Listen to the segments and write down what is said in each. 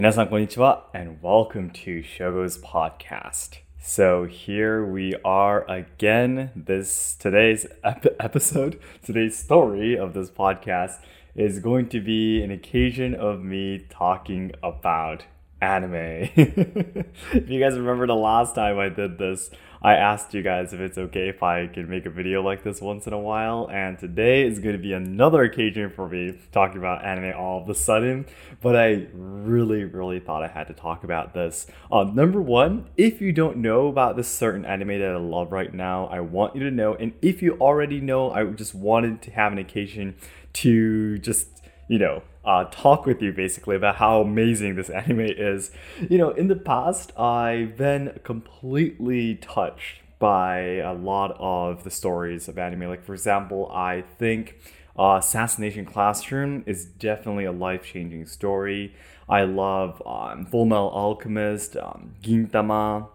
皆さんこんにちは and welcome to Shogo's podcast. So here we are again. This today's ep- episode, today's story of this podcast is going to be an occasion of me talking about anime. if you guys remember the last time I did this, I asked you guys if it's okay if I can make a video like this once in a while, and today is going to be another occasion for me talking about anime all of a sudden. But I really, really thought I had to talk about this. Uh, number one, if you don't know about this certain anime that I love right now, I want you to know, and if you already know, I just wanted to have an occasion to just you know, uh, talk with you basically about how amazing this anime is. You know, in the past, I've been completely touched by a lot of the stories of anime. Like, for example, I think uh, Assassination Classroom is definitely a life changing story. I love um, Full Metal Alchemist, um, Gintama.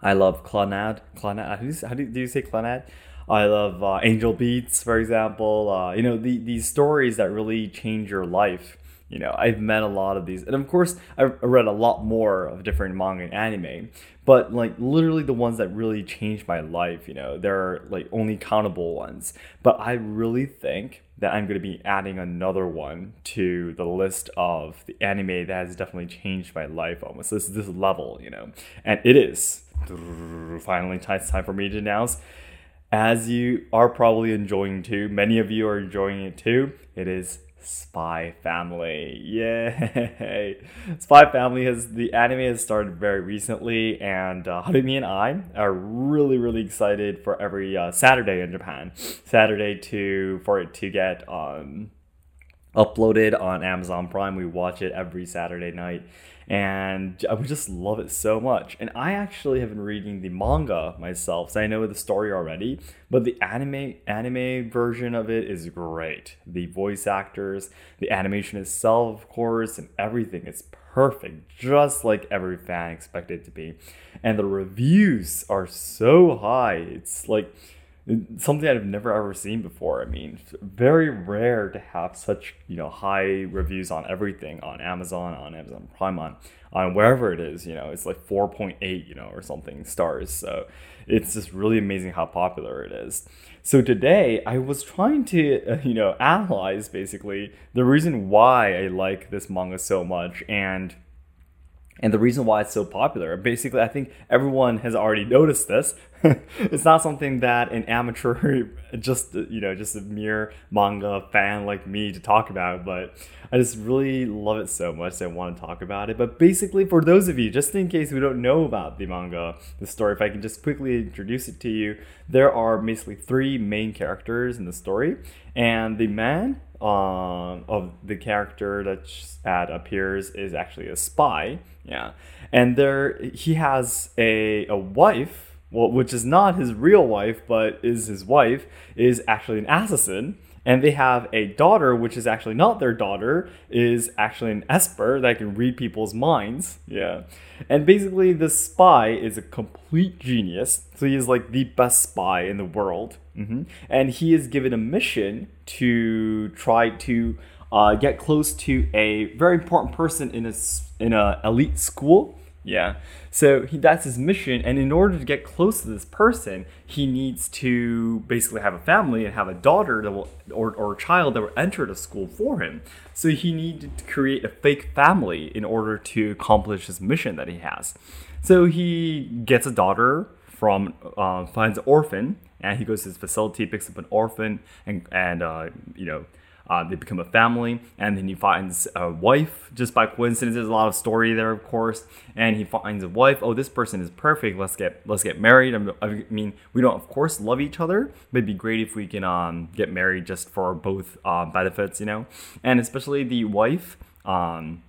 I love Clannad. Clannad. How do you, how do you, do you say Clannad? I love uh, Angel Beats, for example. Uh, you know, the, these stories that really change your life. You know, I've met a lot of these, and of course, I've read a lot more of different manga and anime. But like literally, the ones that really changed my life, you know, they're like only countable ones. But I really think that I'm going to be adding another one to the list of the anime that has definitely changed my life almost this this level, you know, and it is finally it's time for me to announce as you are probably enjoying too, many of you are enjoying it too. It is Spy Family. Yay! Spy Family has the anime has started very recently, and uh, Harumi and I are really really excited for every uh, Saturday in Japan. Saturday to for it to get um, uploaded on Amazon Prime. We watch it every Saturday night and I would just love it so much. And I actually have been reading the manga myself, so I know the story already. But the anime anime version of it is great. The voice actors, the animation itself, of course, and everything is perfect, just like every fan expected to be. And the reviews are so high. It's like something I've never ever seen before. I mean, very rare to have such you know high reviews on everything on Amazon, on Amazon Prime, on on wherever it is. You know, it's like four point eight, you know, or something stars. So it's just really amazing how popular it is. So today I was trying to you know analyze basically the reason why I like this manga so much and and the reason why it's so popular. Basically, I think everyone has already noticed this. it's not something that an amateur, just you know, just a mere manga fan like me to talk about, but I just really love it so much I want to talk about it. But basically, for those of you, just in case we don't know about the manga, the story, if I can just quickly introduce it to you, there are basically three main characters in the story, and the man um, of the character that appears is actually a spy. Yeah, and there he has a a wife, well, which is not his real wife, but is his wife, is actually an assassin. And they have a daughter, which is actually not their daughter, is actually an esper that can read people's minds. Yeah. And basically, the spy is a complete genius. So he is like the best spy in the world. Mm-hmm. And he is given a mission to try to uh, get close to a very important person in a in a elite school. Yeah. So he, that's his mission, and in order to get close to this person, he needs to basically have a family and have a daughter that will or, or a child that will enter the school for him. So he needed to create a fake family in order to accomplish his mission that he has. So he gets a daughter from uh, finds an orphan and he goes to his facility, picks up an orphan, and and uh, you know. Uh, they become a family, and then he finds a wife just by coincidence. There's a lot of story there, of course, and he finds a wife. Oh, this person is perfect. Let's get let's get married. I mean, we don't, of course, love each other, but it'd be great if we can um, get married just for both uh, benefits, you know. And especially the wife. Um,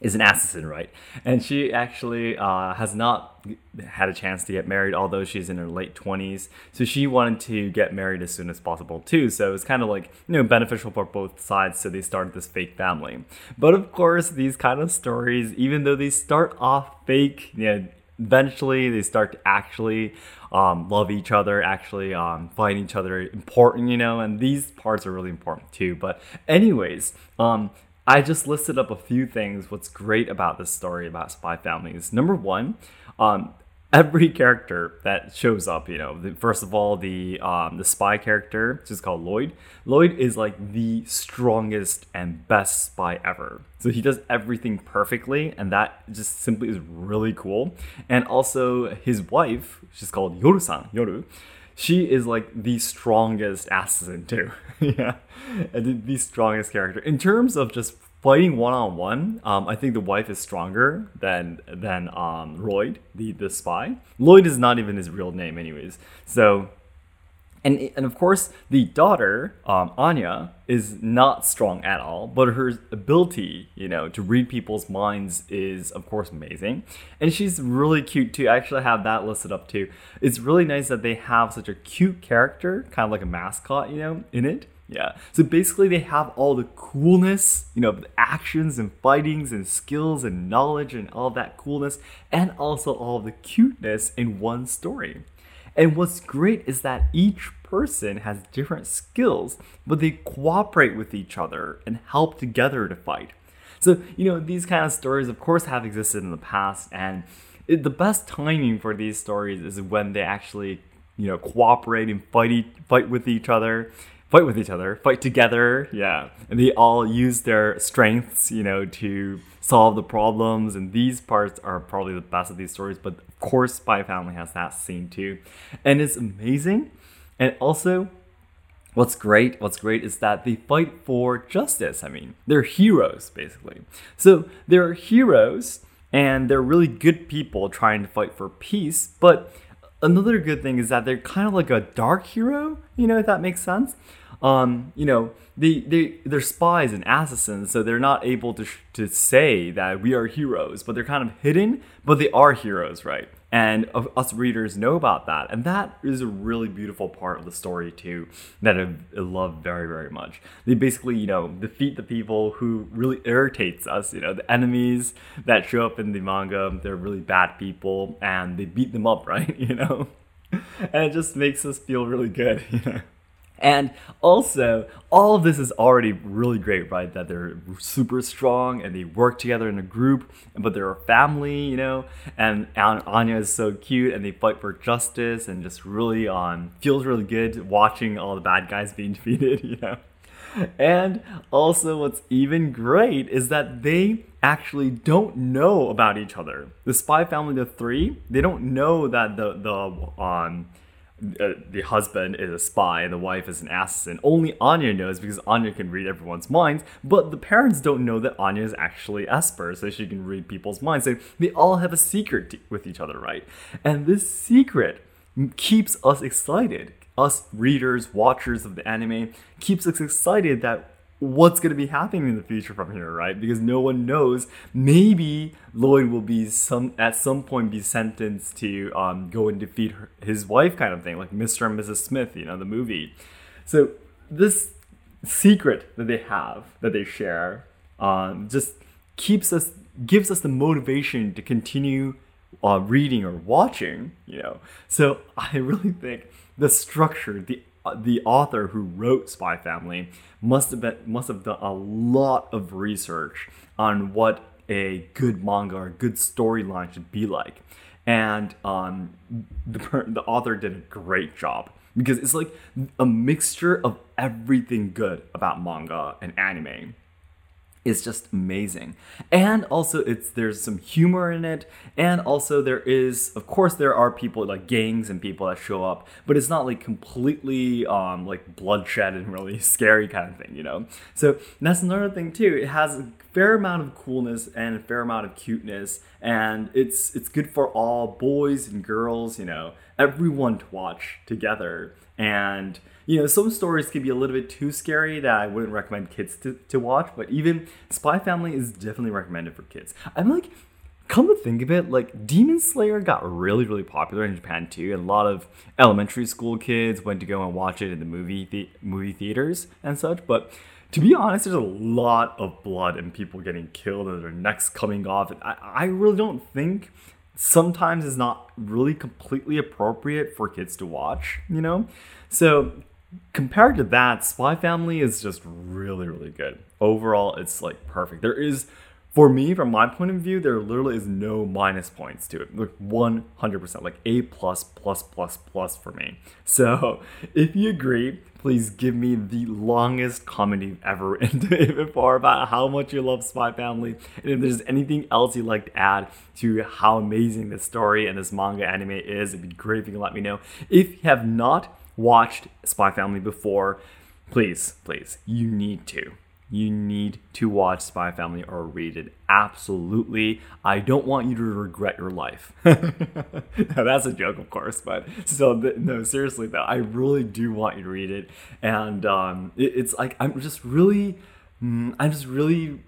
is an assassin, right? And she actually uh, has not had a chance to get married, although she's in her late 20s. So she wanted to get married as soon as possible, too. So it's kind of like, you know, beneficial for both sides. So they started this fake family. But of course, these kind of stories, even though they start off fake, you know, eventually they start to actually um, love each other, actually um, find each other important, you know, and these parts are really important too. But, anyways, um, I just listed up a few things. What's great about this story about spy families? Number one, um, every character that shows up, you know, the, first of all, the um, the spy character, which is called Lloyd. Lloyd is like the strongest and best spy ever. So he does everything perfectly, and that just simply is really cool. And also his wife, she's called Yoru-san, Yoru. She is like the strongest assassin too. yeah, the strongest character in terms of just fighting one on one, I think the wife is stronger than than um, Lloyd, the the spy. Lloyd is not even his real name, anyways. So, and and of course, the daughter, um, Anya, is not strong at all, but her ability, you know, to read people's minds is of course amazing, and she's really cute too. I actually have that listed up too. It's really nice that they have such a cute character, kind of like a mascot, you know, in it yeah. So basically, they have all the coolness, you know, the actions and fightings and skills and knowledge and all that coolness, and also all the cuteness in one story. And what's great is that each person has different skills, but they cooperate with each other and help together to fight. So, you know, these kind of stories, of course, have existed in the past, and it, the best timing for these stories is when they actually, you know, cooperate and fight, fight with each other fight with each other, fight together. Yeah. And they all use their strengths, you know, to solve the problems. And these parts are probably the best of these stories. But of course, Spy Family has that scene too. And it's amazing. And also, what's great what's great is that they fight for justice i mean they're heroes basically so they're heroes and they're really good people trying to fight for peace but another good thing is that they're kind of like a dark hero, you know, if that makes sense. Um, you know, they, they, they're spies and assassins, so they're not able to, to say that we are heroes, but they're kind of hidden, but they are heroes, right? And us readers know about that. And that is a really beautiful part of the story, too, that I love very, very much. They basically, you know, defeat the people who really irritates us, you know, the enemies that show up in the manga, they're really bad people, and they beat them up, right? You know? And it just makes us feel really good, you know? And also, all of this is already really great, right? That they're super strong and they work together in a group, but they're a family, you know. And Anya is so cute, and they fight for justice, and just really um feels really good watching all the bad guys being defeated, you know. And also, what's even great is that they actually don't know about each other. The Spy Family, the three, they don't know that the the um uh, the husband is a spy and the wife is an assassin. Only Anya knows because Anya can read everyone's minds, but the parents don't know that Anya is actually Esper, so she can read people's minds. So they all have a secret to, with each other, right? And this secret keeps us excited. Us readers, watchers of the anime, keeps us excited that what's going to be happening in the future from here, right? Because no one knows. Maybe Lloyd will be some at some point be sentenced to um, go and defeat her, his wife, kind of thing, like Mr. and Mrs. Smith, you know, the movie. So this secret that they have, that they share, um, just keeps us, gives us the motivation to continue uh, reading or watching, you know. So I really think the structure, the the author who wrote Spy Family must have been must have done a lot of research on what a good manga or a good storyline should be like, and um, the the author did a great job because it's like a mixture of everything good about manga and anime is just amazing. And also it's there's some humor in it and also there is of course there are people like gangs and people that show up, but it's not like completely um like bloodshed and really scary kind of thing, you know. So that's another thing too. It has a fair amount of coolness and a fair amount of cuteness and it's it's good for all boys and girls, you know, everyone to watch together. And you know, some stories can be a little bit too scary that I wouldn't recommend kids to, to watch, but even Spy Family is definitely recommended for kids. I'm like, come to think of it, like Demon Slayer got really, really popular in Japan too, and a lot of elementary school kids went to go and watch it in the movie the- movie theaters and such. But to be honest, there's a lot of blood and people getting killed and their necks coming off. I, I really don't think sometimes it's not really completely appropriate for kids to watch, you know? So compared to that, Spy Family is just really, really good. Overall, it's like perfect. There is, for me, from my point of view, there literally is no minus points to it. Like 100%, like A plus, plus, plus, plus for me. So if you agree, please give me the longest comment you've ever written before about how much you love Spy Family. And if there's anything else you'd like to add to how amazing this story and this manga anime is, it'd be great if you can let me know. If you have not, watched Spy Family before, please, please, you need to. You need to watch Spy Family or read it. Absolutely. I don't want you to regret your life. Now, that's a joke, of course, but still, no, seriously, though, I really do want you to read it. And um, it, it's like, I'm just really, mm, I'm just really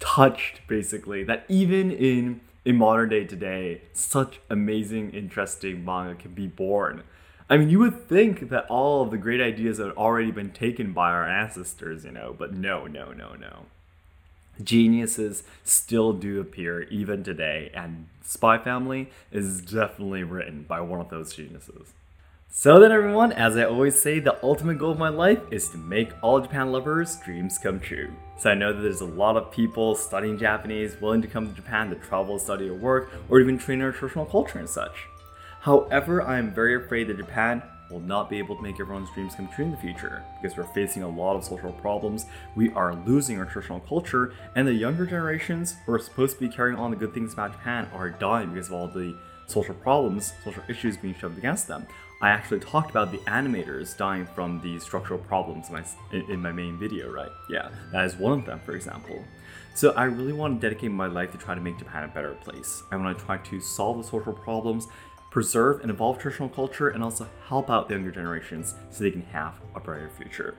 touched, basically, that even in in modern day today, such amazing, interesting manga can be born. I mean, you would think that all of the great ideas had already been taken by our ancestors, you know, but no, no, no, no. Geniuses still do appear even today, and Spy Family is definitely written by one of those geniuses. So then, everyone, as I always say, the ultimate goal of my life is to make all Japan lovers' dreams come true. So I know that there's a lot of people studying Japanese willing to come to Japan to travel, study, or work, or even train our traditional culture and such. However, I am very afraid that Japan will not be able to make everyone's dreams come true in the future because we're facing a lot of social problems. We are losing our traditional culture, and the younger generations who are supposed to be carrying on the good things about Japan are dying because of all the social problems, social issues being shoved against them. I actually talked about the animators dying from the structural problems in my, in my main video, right? Yeah, that is one of them, for example. So I really want to dedicate my life to try to make Japan a better place. I want to try to solve the social problems preserve and evolve traditional culture, and also help out the younger generations so they can have a brighter future.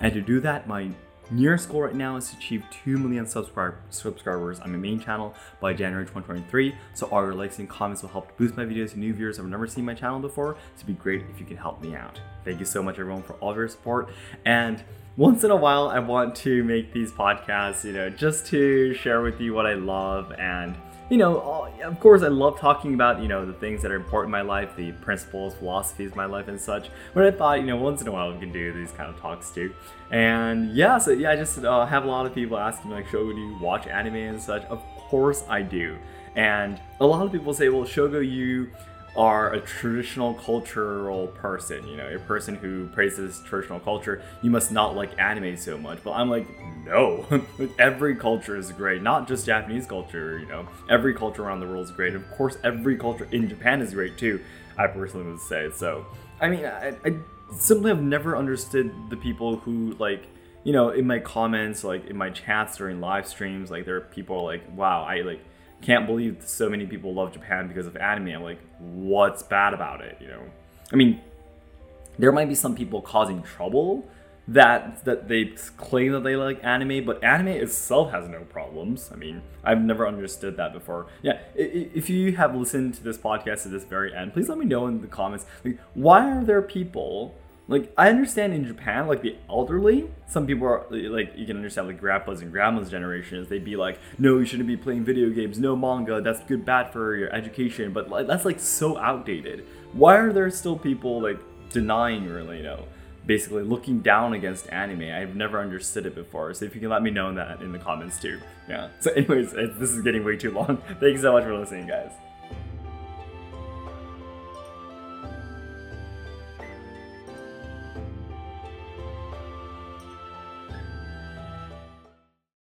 And to do that, my nearest goal right now is to achieve 2 million subscribe- subscribers on my main channel by January 2023. So all your likes and comments will help boost my videos to new viewers who have never seen my channel before. So it'd be great if you can help me out. Thank you so much everyone for all of your support. And once in a while, I want to make these podcasts, you know, just to share with you what I love and you know, of course, I love talking about, you know, the things that are important in my life, the principles, philosophies of my life and such. But I thought, you know, once in a while we can do these kind of talks too. And yeah, so yeah, I just uh, have a lot of people asking me, like, Shogo, do you watch anime and such? Of course I do. And a lot of people say, well, Shogo, you are a traditional cultural person, you know, a person who praises traditional culture, you must not like anime so much. But I'm like, no, every culture is great, not just Japanese culture, you know, every culture around the world is great. Of course, every culture in Japan is great too, I personally would say. So, I mean, I, I simply have never understood the people who, like, you know, in my comments, like in my chats during live streams, like there are people like, wow, I like, can't believe so many people love Japan because of anime. I'm like, what's bad about it? You know, I mean, there might be some people causing trouble that that they claim that they like anime, but anime itself has no problems. I mean, I've never understood that before. Yeah, if you have listened to this podcast to this very end, please let me know in the comments. Like, why are there people like I understand in Japan, like the elderly, some people are like you can understand like grandpas and grandmas generations. They'd be like, no, you shouldn't be playing video games, no manga, that's good bad for your education. But like, that's like so outdated. Why are there still people like denying really, you know, basically looking down against anime? I've never understood it before. So if you can let me know that in the comments too. Yeah. So anyways, this is getting way too long. Thank you so much for listening, guys.